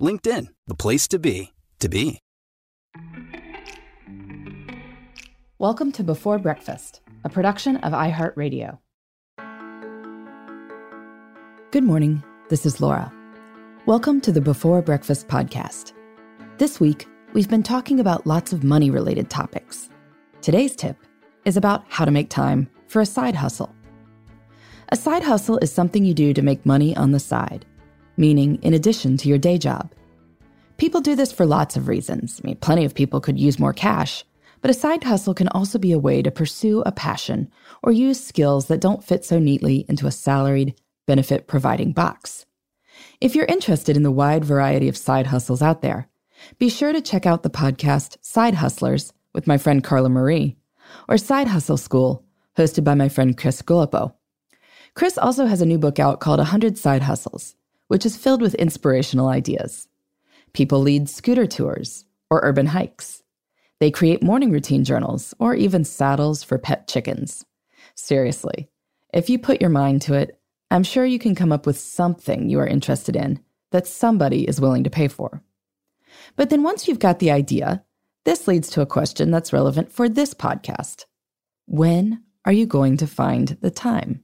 LinkedIn, the place to be, to be. Welcome to Before Breakfast, a production of iHeartRadio. Good morning. This is Laura. Welcome to the Before Breakfast podcast. This week, we've been talking about lots of money related topics. Today's tip is about how to make time for a side hustle. A side hustle is something you do to make money on the side, meaning in addition to your day job. People do this for lots of reasons. I mean, plenty of people could use more cash, but a side hustle can also be a way to pursue a passion or use skills that don't fit so neatly into a salaried, benefit providing box. If you're interested in the wide variety of side hustles out there, be sure to check out the podcast Side Hustlers with my friend Carla Marie, or Side Hustle School, hosted by my friend Chris Guillebeau. Chris also has a new book out called 100 Side Hustles, which is filled with inspirational ideas. People lead scooter tours or urban hikes. They create morning routine journals or even saddles for pet chickens. Seriously, if you put your mind to it, I'm sure you can come up with something you are interested in that somebody is willing to pay for. But then once you've got the idea, this leads to a question that's relevant for this podcast. When are you going to find the time?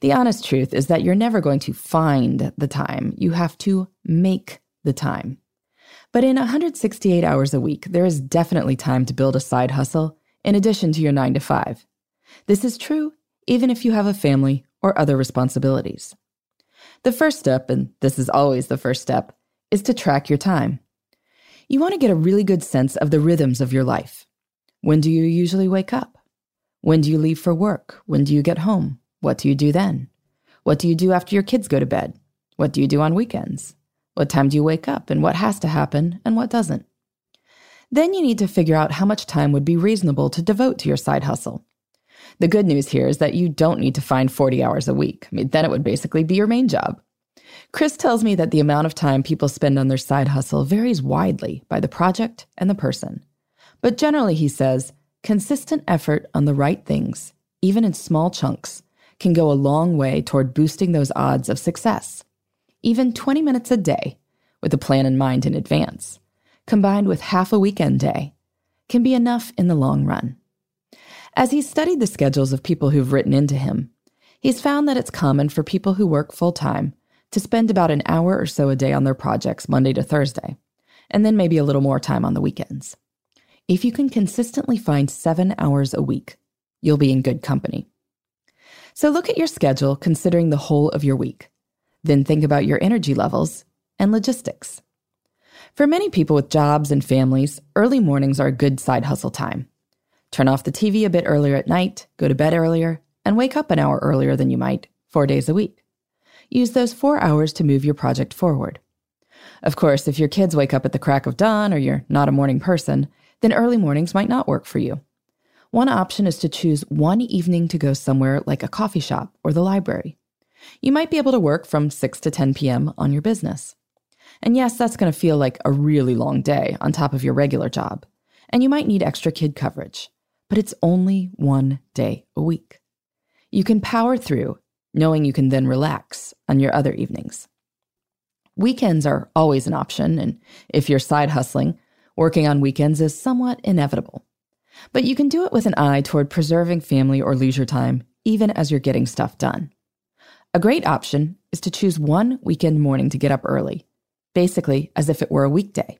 The honest truth is that you're never going to find the time. You have to make the time. But in 168 hours a week, there is definitely time to build a side hustle in addition to your 9 to 5. This is true even if you have a family or other responsibilities. The first step, and this is always the first step, is to track your time. You want to get a really good sense of the rhythms of your life. When do you usually wake up? When do you leave for work? When do you get home? What do you do then? What do you do after your kids go to bed? What do you do on weekends? What time do you wake up and what has to happen and what doesn't? Then you need to figure out how much time would be reasonable to devote to your side hustle. The good news here is that you don't need to find 40 hours a week. I mean, then it would basically be your main job. Chris tells me that the amount of time people spend on their side hustle varies widely by the project and the person. But generally, he says, consistent effort on the right things, even in small chunks, can go a long way toward boosting those odds of success. Even 20 minutes a day, with a plan in mind in advance, combined with half a weekend day, can be enough in the long run. As he's studied the schedules of people who've written into him, he's found that it's common for people who work full time to spend about an hour or so a day on their projects Monday to Thursday, and then maybe a little more time on the weekends. If you can consistently find seven hours a week, you'll be in good company. So look at your schedule considering the whole of your week. Then think about your energy levels and logistics. For many people with jobs and families, early mornings are a good side hustle time. Turn off the TV a bit earlier at night, go to bed earlier, and wake up an hour earlier than you might, four days a week. Use those four hours to move your project forward. Of course, if your kids wake up at the crack of dawn or you're not a morning person, then early mornings might not work for you. One option is to choose one evening to go somewhere like a coffee shop or the library. You might be able to work from 6 to 10 p.m. on your business. And yes, that's going to feel like a really long day on top of your regular job. And you might need extra kid coverage, but it's only one day a week. You can power through knowing you can then relax on your other evenings. Weekends are always an option, and if you're side hustling, working on weekends is somewhat inevitable. But you can do it with an eye toward preserving family or leisure time, even as you're getting stuff done. A great option is to choose one weekend morning to get up early, basically as if it were a weekday.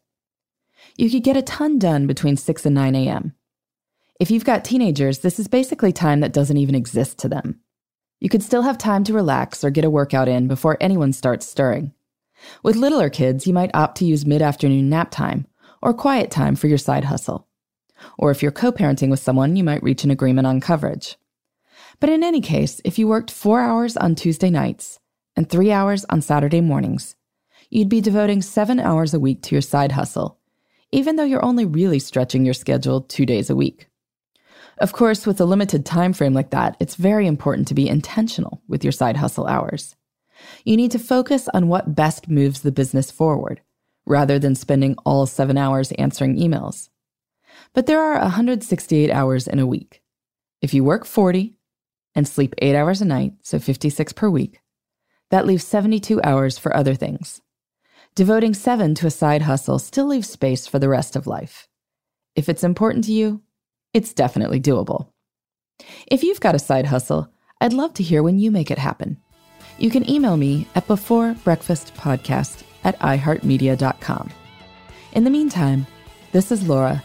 You could get a ton done between 6 and 9 a.m. If you've got teenagers, this is basically time that doesn't even exist to them. You could still have time to relax or get a workout in before anyone starts stirring. With littler kids, you might opt to use mid afternoon nap time or quiet time for your side hustle. Or if you're co parenting with someone, you might reach an agreement on coverage. But in any case, if you worked four hours on Tuesday nights and three hours on Saturday mornings, you'd be devoting seven hours a week to your side hustle, even though you're only really stretching your schedule two days a week. Of course, with a limited time frame like that, it's very important to be intentional with your side hustle hours. You need to focus on what best moves the business forward, rather than spending all seven hours answering emails. But there are 168 hours in a week. If you work 40 and sleep eight hours a night, so 56 per week, that leaves 72 hours for other things. Devoting seven to a side hustle still leaves space for the rest of life. If it's important to you, it's definitely doable. If you've got a side hustle, I'd love to hear when you make it happen. You can email me at beforebreakfastpodcast at iheartmedia.com. In the meantime, this is Laura.